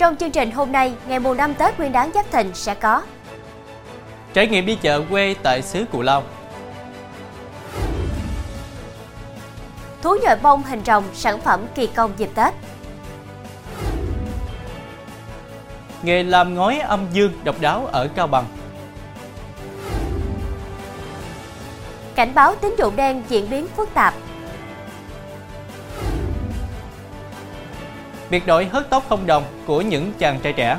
Trong chương trình hôm nay, ngày mùng 5 Tết Nguyên đán Giáp Thìn sẽ có Trải nghiệm đi chợ quê tại xứ Cù Lao. Thú nhồi bông hình rồng sản phẩm kỳ công dịp Tết. Nghề làm ngói âm dương độc đáo ở Cao Bằng. Cảnh báo tín dụng đen diễn biến phức tạp Biệt đội hớt tóc không đồng của những chàng trai trẻ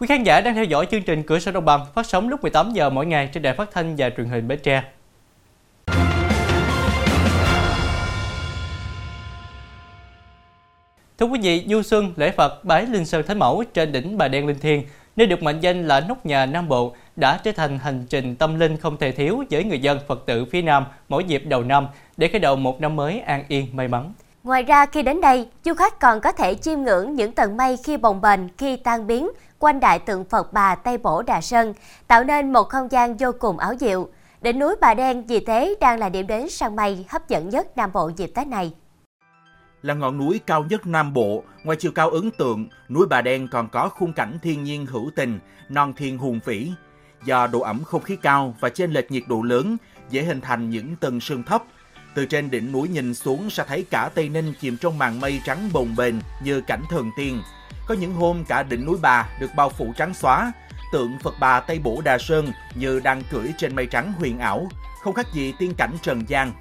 Quý khán giả đang theo dõi chương trình Cửa sổ Đồng bằng phát sóng lúc 18 giờ mỗi ngày trên đài phát thanh và truyền hình Bến Tre. Thưa quý vị, du xuân lễ Phật bái Linh Sơn Thánh Mẫu trên đỉnh Bà Đen Linh Thiên, nơi được mệnh danh là nóc nhà Nam Bộ, đã trở thành hành trình tâm linh không thể thiếu với người dân Phật tử phía Nam mỗi dịp đầu năm để khởi đầu một năm mới an yên may mắn. Ngoài ra khi đến đây, du khách còn có thể chiêm ngưỡng những tầng mây khi bồng bềnh, khi tan biến quanh đại tượng Phật Bà Tây Bổ Đà Sơn, tạo nên một không gian vô cùng áo diệu. Đỉnh núi Bà Đen vì thế đang là điểm đến săn mây hấp dẫn nhất Nam Bộ dịp Tết này. Là ngọn núi cao nhất Nam Bộ, ngoài chiều cao ấn tượng, núi Bà Đen còn có khung cảnh thiên nhiên hữu tình, non thiên hùng vĩ. Do độ ẩm không khí cao và chênh lệch nhiệt độ lớn, dễ hình thành những tầng sương thấp. Từ trên đỉnh núi nhìn xuống sẽ thấy cả Tây Ninh chìm trong màn mây trắng bồng bềnh như cảnh thần tiên. Có những hôm cả đỉnh núi Bà được bao phủ trắng xóa, tượng Phật Bà Tây Bổ Đà Sơn như đang cưỡi trên mây trắng huyền ảo, không khác gì tiên cảnh trần gian.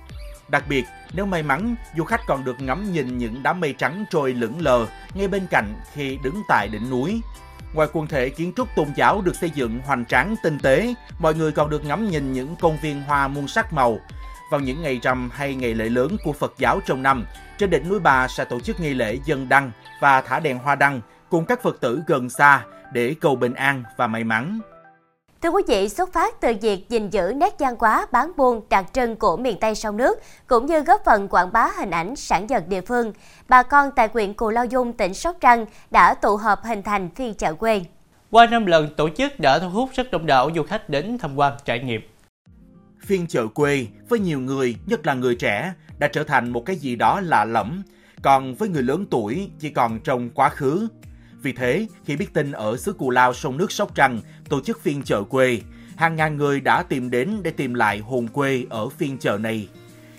Đặc biệt, nếu may mắn, du khách còn được ngắm nhìn những đám mây trắng trôi lững lờ ngay bên cạnh khi đứng tại đỉnh núi. Ngoài quần thể kiến trúc tôn giáo được xây dựng hoành tráng tinh tế, mọi người còn được ngắm nhìn những công viên hoa muôn sắc màu. Vào những ngày rằm hay ngày lễ lớn của Phật giáo trong năm, trên đỉnh núi Bà sẽ tổ chức nghi lễ dân đăng và thả đèn hoa đăng cùng các Phật tử gần xa để cầu bình an và may mắn. Thưa quý vị, xuất phát từ việc gìn giữ nét văn hóa bán buôn đặc trưng của miền Tây sông nước, cũng như góp phần quảng bá hình ảnh sản vật địa phương, bà con tại huyện Cù Lao Dung, tỉnh Sóc Trăng đã tụ họp hình thành phiên chợ quê. Qua năm lần tổ chức đã thu hút rất đông đảo du khách đến tham quan trải nghiệm. Phiên chợ quê với nhiều người, nhất là người trẻ, đã trở thành một cái gì đó lạ lẫm, còn với người lớn tuổi chỉ còn trong quá khứ. Vì thế, khi biết tin ở xứ Cù Lao sông nước Sóc Trăng tổ chức phiên chợ quê, hàng ngàn người đã tìm đến để tìm lại hồn quê ở phiên chợ này.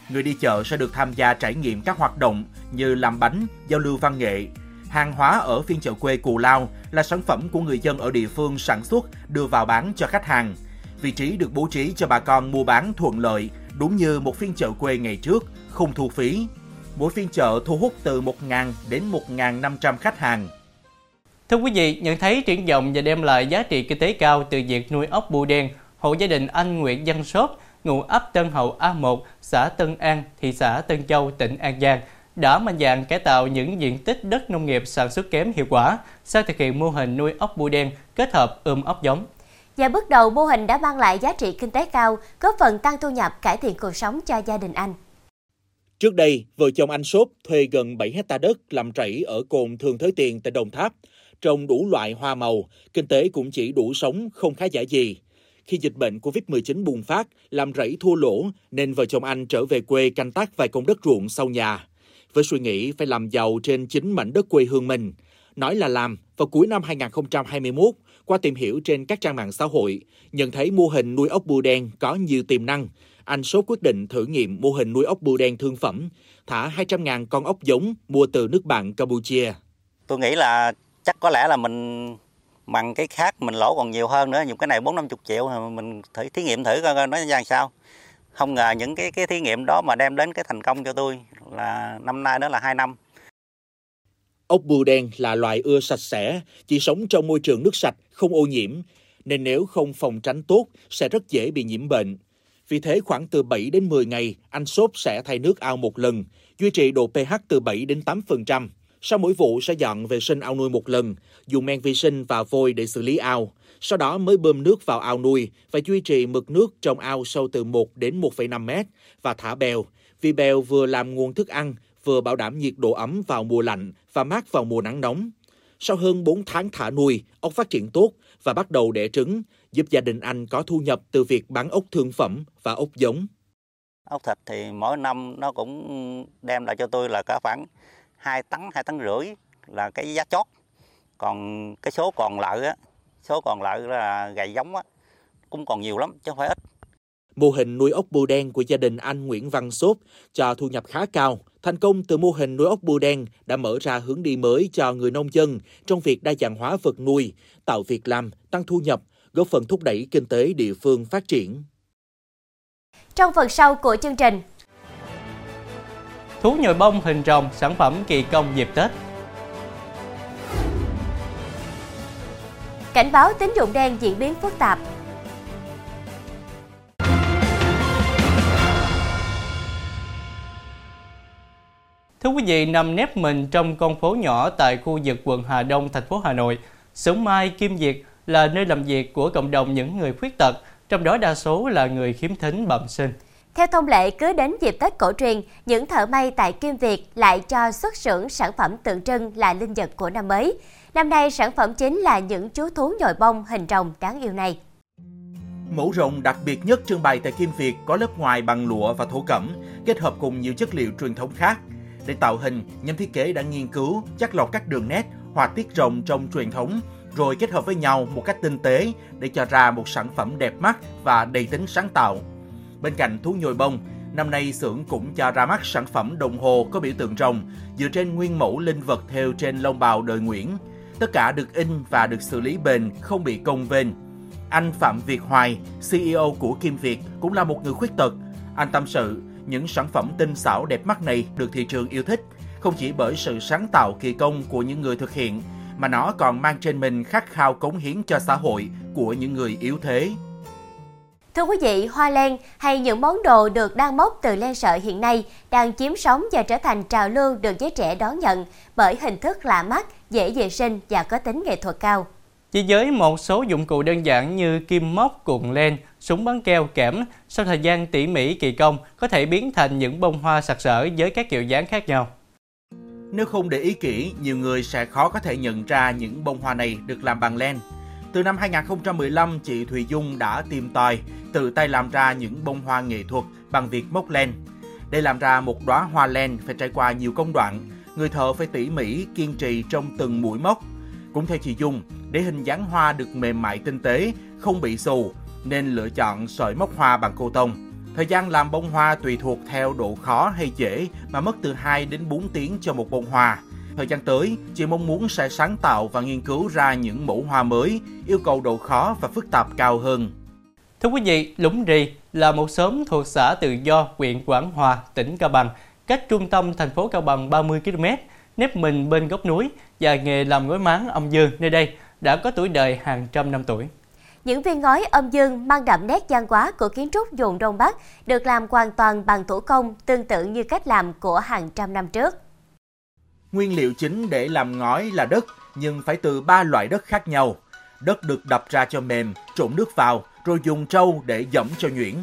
Người đi chợ sẽ được tham gia trải nghiệm các hoạt động như làm bánh, giao lưu văn nghệ. Hàng hóa ở phiên chợ quê Cù Lao là sản phẩm của người dân ở địa phương sản xuất đưa vào bán cho khách hàng. Vị trí được bố trí cho bà con mua bán thuận lợi, đúng như một phiên chợ quê ngày trước, không thu phí. Mỗi phiên chợ thu hút từ 1.000 đến 1.500 khách hàng. Thưa quý vị, nhận thấy triển vọng và đem lại giá trị kinh tế cao từ việc nuôi ốc bươu đen, hộ gia đình anh Nguyễn Văn Sốt, ngụ ấp Tân Hậu A1, xã Tân An, thị xã Tân Châu, tỉnh An Giang, đã mạnh dạn cải tạo những diện tích đất nông nghiệp sản xuất kém hiệu quả sang thực hiện mô hình nuôi ốc bươu đen kết hợp ươm ốc giống. Và bước đầu mô hình đã mang lại giá trị kinh tế cao, góp phần tăng thu nhập cải thiện cuộc sống cho gia đình anh. Trước đây, vợ chồng anh Sốt thuê gần 7 hecta đất làm rẫy ở cồn Thường Thới Tiền tại Đồng Tháp, trồng đủ loại hoa màu, kinh tế cũng chỉ đủ sống, không khá giả gì. Khi dịch bệnh Covid-19 bùng phát, làm rẫy thua lỗ, nên vợ chồng anh trở về quê canh tác vài công đất ruộng sau nhà. Với suy nghĩ phải làm giàu trên chính mảnh đất quê hương mình. Nói là làm, vào cuối năm 2021, qua tìm hiểu trên các trang mạng xã hội, nhận thấy mô hình nuôi ốc bươu đen có nhiều tiềm năng, anh Số quyết định thử nghiệm mô hình nuôi ốc bươu đen thương phẩm, thả 200.000 con ốc giống mua từ nước bạn Campuchia. Tôi nghĩ là chắc có lẽ là mình bằng cái khác mình lỗ còn nhiều hơn nữa, dùng cái này bốn năm chục triệu mình thử thí nghiệm thử coi nó ra sao. Không ngờ những cái cái thí nghiệm đó mà đem đến cái thành công cho tôi là năm nay đó là 2 năm. Ốc bươu đen là loài ưa sạch sẽ, chỉ sống trong môi trường nước sạch, không ô nhiễm, nên nếu không phòng tránh tốt sẽ rất dễ bị nhiễm bệnh. Vì thế khoảng từ 7 đến 10 ngày, anh sốp sẽ thay nước ao một lần, duy trì độ pH từ 7 đến 8%. Sau mỗi vụ sẽ dọn vệ sinh ao nuôi một lần, dùng men vi sinh và vôi để xử lý ao. Sau đó mới bơm nước vào ao nuôi và duy trì mực nước trong ao sâu từ 1 đến 1,5 mét và thả bèo. Vì bèo vừa làm nguồn thức ăn, vừa bảo đảm nhiệt độ ấm vào mùa lạnh và mát vào mùa nắng nóng. Sau hơn 4 tháng thả nuôi, ốc phát triển tốt và bắt đầu đẻ trứng, giúp gia đình anh có thu nhập từ việc bán ốc thương phẩm và ốc giống. Ốc thịt thì mỗi năm nó cũng đem lại cho tôi là cả khoảng 2 tấn, 2 tấn rưỡi là cái giá chót còn cái số còn lại á số còn lại là gầy giống á cũng còn nhiều lắm chứ không phải ít Mô hình nuôi ốc bươu đen của gia đình anh Nguyễn Văn Sốt cho thu nhập khá cao. Thành công từ mô hình nuôi ốc bươu đen đã mở ra hướng đi mới cho người nông dân trong việc đa dạng hóa vật nuôi, tạo việc làm, tăng thu nhập, góp phần thúc đẩy kinh tế địa phương phát triển. Trong phần sau của chương trình, Thú nhồi bông hình rồng sản phẩm kỳ công dịp Tết. cảnh báo tín dụng đen diễn biến phức tạp. Thưa quý vị, nằm nép mình trong con phố nhỏ tại khu vực quận Hà Đông, thành phố Hà Nội, xưởng Mai Kim Việt là nơi làm việc của cộng đồng những người khuyết tật, trong đó đa số là người khiếm thính bẩm sinh. Theo thông lệ, cứ đến dịp Tết cổ truyền, những thợ may tại Kim Việt lại cho xuất xưởng sản phẩm tượng trưng là linh vật của năm mới. Năm nay, sản phẩm chính là những chú thú nhồi bông hình rồng đáng yêu này. Mẫu rồng đặc biệt nhất trưng bày tại Kim Việt có lớp ngoài bằng lụa và thổ cẩm, kết hợp cùng nhiều chất liệu truyền thống khác. Để tạo hình, nhóm thiết kế đã nghiên cứu, chắc lọc các đường nét, họa tiết rồng trong truyền thống, rồi kết hợp với nhau một cách tinh tế để cho ra một sản phẩm đẹp mắt và đầy tính sáng tạo. Bên cạnh thú nhồi bông, năm nay xưởng cũng cho ra mắt sản phẩm đồng hồ có biểu tượng rồng dựa trên nguyên mẫu linh vật theo trên lông bào đời Nguyễn. Tất cả được in và được xử lý bền, không bị cong vênh. Anh Phạm Việt Hoài, CEO của Kim Việt, cũng là một người khuyết tật. Anh tâm sự, những sản phẩm tinh xảo đẹp mắt này được thị trường yêu thích, không chỉ bởi sự sáng tạo kỳ công của những người thực hiện, mà nó còn mang trên mình khát khao cống hiến cho xã hội của những người yếu thế. Thưa quý vị, hoa len hay những món đồ được đan móc từ len sợi hiện nay đang chiếm sóng và trở thành trào lưu được giới trẻ đón nhận bởi hình thức lạ mắt, dễ vệ sinh và có tính nghệ thuật cao. Chỉ với một số dụng cụ đơn giản như kim móc, cuộn len, súng bắn keo, kẽm, sau thời gian tỉ mỉ kỳ công có thể biến thành những bông hoa sặc sỡ với các kiểu dáng khác nhau. Nếu không để ý kỹ, nhiều người sẽ khó có thể nhận ra những bông hoa này được làm bằng len. Từ năm 2015, chị Thùy Dung đã tìm tòi, tự tay làm ra những bông hoa nghệ thuật bằng việc móc len. Để làm ra một đóa hoa len phải trải qua nhiều công đoạn, người thợ phải tỉ mỉ, kiên trì trong từng mũi móc. Cũng theo chị Dung, để hình dáng hoa được mềm mại tinh tế, không bị xù, nên lựa chọn sợi móc hoa bằng cô tông. Thời gian làm bông hoa tùy thuộc theo độ khó hay dễ mà mất từ 2 đến 4 tiếng cho một bông hoa. Thời gian tới, chị mong muốn sẽ sáng tạo và nghiên cứu ra những mẫu hoa mới, yêu cầu độ khó và phức tạp cao hơn. Thưa quý vị, Lũng Rì là một xóm thuộc xã Tự Do, huyện Quảng Hòa, tỉnh Cao Bằng, cách trung tâm thành phố Cao Bằng 30 km, nếp mình bên góc núi và nghề làm gói máng âm dương nơi đây đã có tuổi đời hàng trăm năm tuổi. Những viên ngói âm dương mang đậm nét văn hóa của kiến trúc vùng Đông Bắc được làm hoàn toàn bằng thủ công tương tự như cách làm của hàng trăm năm trước. Nguyên liệu chính để làm ngói là đất, nhưng phải từ ba loại đất khác nhau. Đất được đập ra cho mềm, trộn nước vào, rồi dùng trâu để dẫm cho nhuyễn.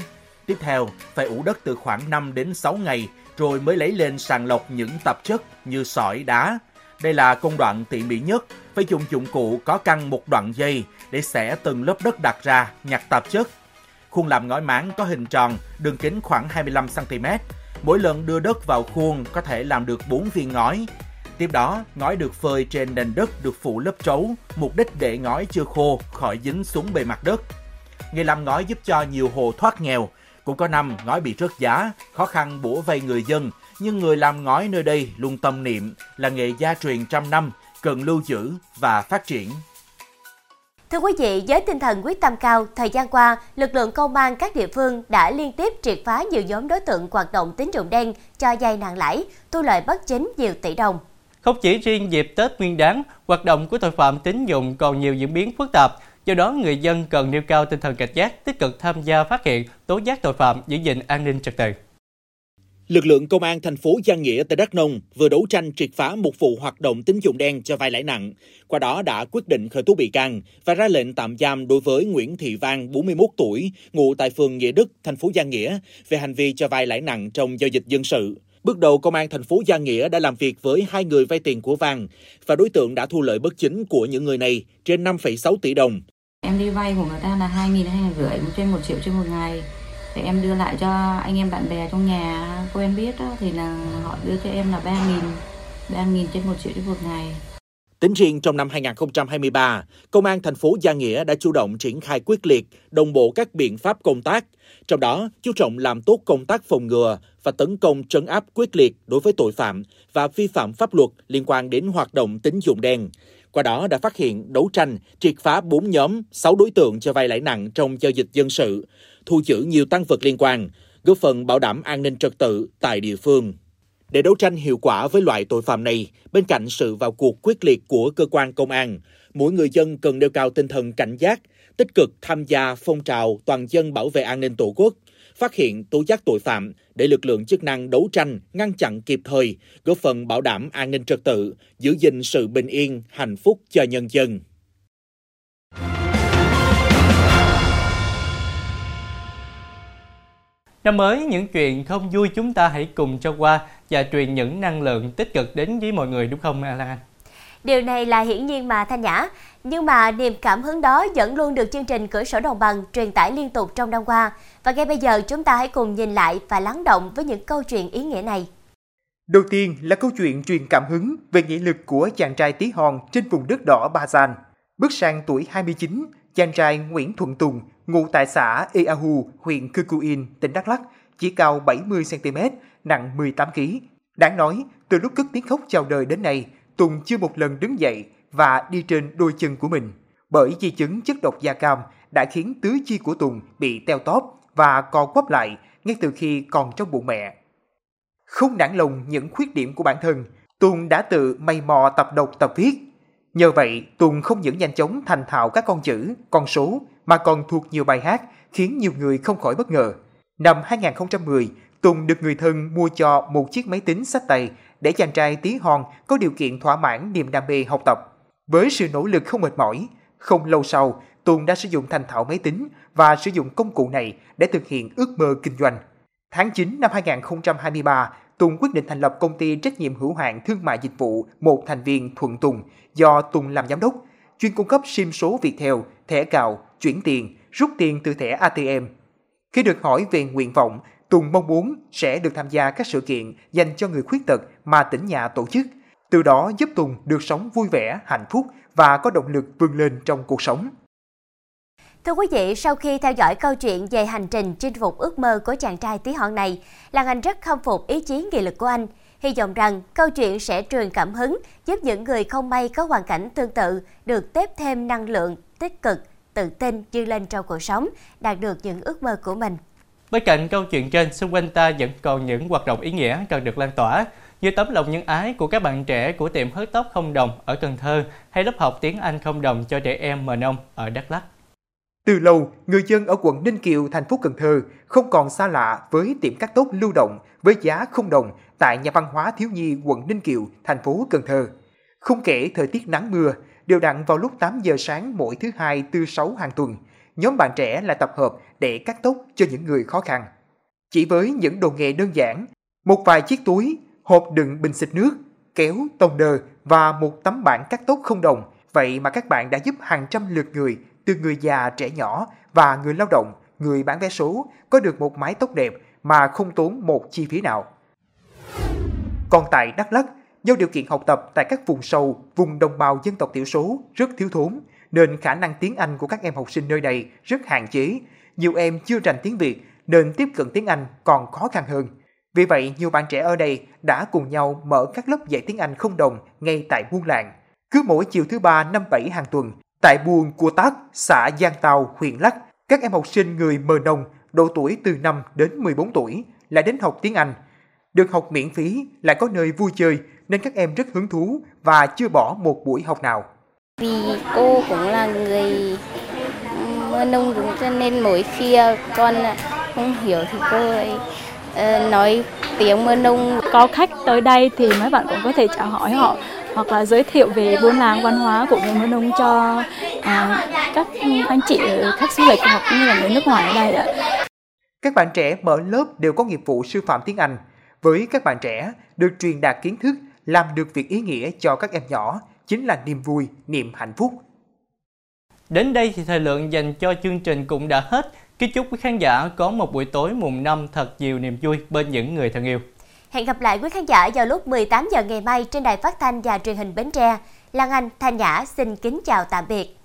Tiếp theo, phải ủ đất từ khoảng 5 đến 6 ngày, rồi mới lấy lên sàng lọc những tạp chất như sỏi, đá. Đây là công đoạn tỉ mỉ nhất, phải dùng dụng cụ có căng một đoạn dây để xẻ từng lớp đất đặt ra, nhặt tạp chất. Khuôn làm ngói máng có hình tròn, đường kính khoảng 25cm. Mỗi lần đưa đất vào khuôn có thể làm được 4 viên ngói. Tiếp đó, ngói được phơi trên nền đất được phủ lớp trấu, mục đích để ngói chưa khô khỏi dính xuống bề mặt đất. Nghề làm ngói giúp cho nhiều hộ thoát nghèo. Cũng có năm ngói bị rớt giá, khó khăn bủa vây người dân, nhưng người làm ngói nơi đây luôn tâm niệm là nghề gia truyền trăm năm, cần lưu giữ và phát triển. Thưa quý vị, với tinh thần quyết tâm cao, thời gian qua, lực lượng công an các địa phương đã liên tiếp triệt phá nhiều nhóm đối tượng hoạt động tín dụng đen cho vay nặng lãi, thu lợi bất chính nhiều tỷ đồng. Không chỉ riêng dịp Tết Nguyên đán, hoạt động của tội phạm tín dụng còn nhiều diễn biến phức tạp. Do đó, người dân cần nêu cao tinh thần cảnh giác, tích cực tham gia phát hiện, tố giác tội phạm, giữ gìn an ninh trật tự. Lực lượng công an thành phố Giang Nghĩa tại Đắk Nông vừa đấu tranh triệt phá một vụ hoạt động tín dụng đen cho vay lãi nặng. Qua đó đã quyết định khởi tố bị can và ra lệnh tạm giam đối với Nguyễn Thị Vang, 41 tuổi, ngụ tại phường Nghĩa Đức, thành phố Giang Nghĩa về hành vi cho vay lãi nặng trong giao dịch dân sự. Bước đầu, công an thành phố Giang Nghĩa đã làm việc với hai người vay tiền của Vang và đối tượng đã thu lợi bất chính của những người này trên 5,6 tỷ đồng. Em đi vay của người ta là 2 nghìn hai nghìn rưỡi trên 1 triệu trên một ngày thì em đưa lại cho anh em bạn bè trong nhà quen biết đó, thì là họ đưa cho em là 3 nghìn 3 nghìn trên 1 triệu trên một ngày. Tính riêng trong năm 2023, Công an thành phố Gia Nghĩa đã chủ động triển khai quyết liệt, đồng bộ các biện pháp công tác, trong đó chú trọng làm tốt công tác phòng ngừa và tấn công trấn áp quyết liệt đối với tội phạm và vi phạm pháp luật liên quan đến hoạt động tín dụng đen. Qua đó đã phát hiện, đấu tranh, triệt phá 4 nhóm, 6 đối tượng cho vay lãi nặng trong giao dịch dân sự, thu giữ nhiều tăng vật liên quan, góp phần bảo đảm an ninh trật tự tại địa phương. Để đấu tranh hiệu quả với loại tội phạm này, bên cạnh sự vào cuộc quyết liệt của cơ quan công an, mỗi người dân cần nêu cao tinh thần cảnh giác, tích cực tham gia phong trào toàn dân bảo vệ an ninh Tổ quốc, phát hiện tố giác tội phạm để lực lượng chức năng đấu tranh, ngăn chặn kịp thời, góp phần bảo đảm an ninh trật tự, giữ gìn sự bình yên, hạnh phúc cho nhân dân. Năm mới, những chuyện không vui chúng ta hãy cùng cho qua và truyền những năng lượng tích cực đến với mọi người đúng không Lan Anh? Điều này là hiển nhiên mà Thanh Nhã, nhưng mà niềm cảm hứng đó vẫn luôn được chương trình Cửa sổ đồng bằng truyền tải liên tục trong năm qua. Và ngay bây giờ chúng ta hãy cùng nhìn lại và lắng động với những câu chuyện ý nghĩa này. Đầu tiên là câu chuyện truyền cảm hứng về nghị lực của chàng trai tí hon trên vùng đất đỏ Ba Gian. Bước sang tuổi 29, chàng trai Nguyễn Thuận Tùng, ngụ tại xã Eahu, huyện Cư Cu In, tỉnh Đắk Lắk, chỉ cao 70cm, nặng 18kg. Đáng nói, từ lúc cất tiếng khóc chào đời đến nay, Tùng chưa một lần đứng dậy và đi trên đôi chân của mình. Bởi di chứng chất độc da cam đã khiến tứ chi của Tùng bị teo tóp và co quắp lại ngay từ khi còn trong bụng mẹ. Không nản lòng những khuyết điểm của bản thân, Tùng đã tự mày mò tập đọc tập viết. Nhờ vậy, Tùng không những nhanh chóng thành thạo các con chữ, con số mà còn thuộc nhiều bài hát khiến nhiều người không khỏi bất ngờ. Năm 2010, Tùng được người thân mua cho một chiếc máy tính sách tay để chàng trai tí hon có điều kiện thỏa mãn niềm đam mê học tập. Với sự nỗ lực không mệt mỏi, không lâu sau, Tùng đã sử dụng thành thạo máy tính và sử dụng công cụ này để thực hiện ước mơ kinh doanh. Tháng 9 năm 2023, Tùng quyết định thành lập công ty trách nhiệm hữu hạn thương mại dịch vụ một thành viên Thuận Tùng do Tùng làm giám đốc, chuyên cung cấp SIM số Viettel, thẻ cào, chuyển tiền, rút tiền từ thẻ ATM. Khi được hỏi về nguyện vọng, Tùng mong muốn sẽ được tham gia các sự kiện dành cho người khuyết tật mà tỉnh nhà tổ chức, từ đó giúp Tùng được sống vui vẻ, hạnh phúc và có động lực vươn lên trong cuộc sống. Thưa quý vị, sau khi theo dõi câu chuyện về hành trình chinh phục ước mơ của chàng trai tí hon này, Lan Anh rất khâm phục ý chí nghị lực của anh. Hy vọng rằng câu chuyện sẽ truyền cảm hứng, giúp những người không may có hoàn cảnh tương tự được tiếp thêm năng lượng tích cực, tự tin vươn lên trong cuộc sống, đạt được những ước mơ của mình. Bên cạnh câu chuyện trên, xung quanh ta vẫn còn những hoạt động ý nghĩa cần được lan tỏa, như tấm lòng nhân ái của các bạn trẻ của tiệm hớt tóc không đồng ở Cần Thơ hay lớp học tiếng Anh không đồng cho trẻ em mờ nông ở Đắk Lắk. Từ lâu, người dân ở quận Ninh Kiều, thành phố Cần Thơ không còn xa lạ với tiệm cắt tóc lưu động với giá không đồng tại nhà văn hóa thiếu nhi quận Ninh Kiều, thành phố Cần Thơ. Không kể thời tiết nắng mưa, đều đặn vào lúc 8 giờ sáng mỗi thứ hai tư sáu hàng tuần, nhóm bạn trẻ lại tập hợp để cắt tóc cho những người khó khăn. Chỉ với những đồ nghề đơn giản, một vài chiếc túi, hộp đựng bình xịt nước, kéo, tông đờ và một tấm bảng cắt tóc không đồng, vậy mà các bạn đã giúp hàng trăm lượt người, từ người già trẻ nhỏ và người lao động, người bán vé số có được một mái tóc đẹp mà không tốn một chi phí nào. Còn tại Đắk Lắk, do điều kiện học tập tại các vùng sâu, vùng đồng bào dân tộc thiểu số rất thiếu thốn, nên khả năng tiếng Anh của các em học sinh nơi này rất hạn chế. Nhiều em chưa rành tiếng Việt nên tiếp cận tiếng Anh còn khó khăn hơn. Vì vậy, nhiều bạn trẻ ở đây đã cùng nhau mở các lớp dạy tiếng Anh không đồng ngay tại buôn làng. Cứ mỗi chiều thứ ba năm bảy hàng tuần, tại buôn Cua Tác, xã Giang Tàu, huyện Lắc, các em học sinh người mờ nông độ tuổi từ 5 đến 14 tuổi lại đến học tiếng Anh. Được học miễn phí, lại có nơi vui chơi nên các em rất hứng thú và chưa bỏ một buổi học nào. Vì cô cũng là người nông đúng cho nên mỗi khi con không hiểu thì cô ấy uh, nói tiếng mơ nông. Có khách tới đây thì mấy bạn cũng có thể chào hỏi họ hoặc là giới thiệu về buôn làng văn hóa của người Mơ Nông cho à, các anh chị khách du lịch hoặc như là người nước ngoài ở đây ạ. Các bạn trẻ mở lớp đều có nghiệp vụ sư phạm tiếng Anh. Với các bạn trẻ, được truyền đạt kiến thức, làm được việc ý nghĩa cho các em nhỏ chính là niềm vui, niềm hạnh phúc. Đến đây thì thời lượng dành cho chương trình cũng đã hết. Kính chúc quý khán giả có một buổi tối mùng năm thật nhiều niềm vui bên những người thân yêu. Hẹn gặp lại quý khán giả vào lúc 18 giờ ngày mai trên đài phát thanh và truyền hình Bến Tre. Lan Anh, Thanh Nhã xin kính chào tạm biệt.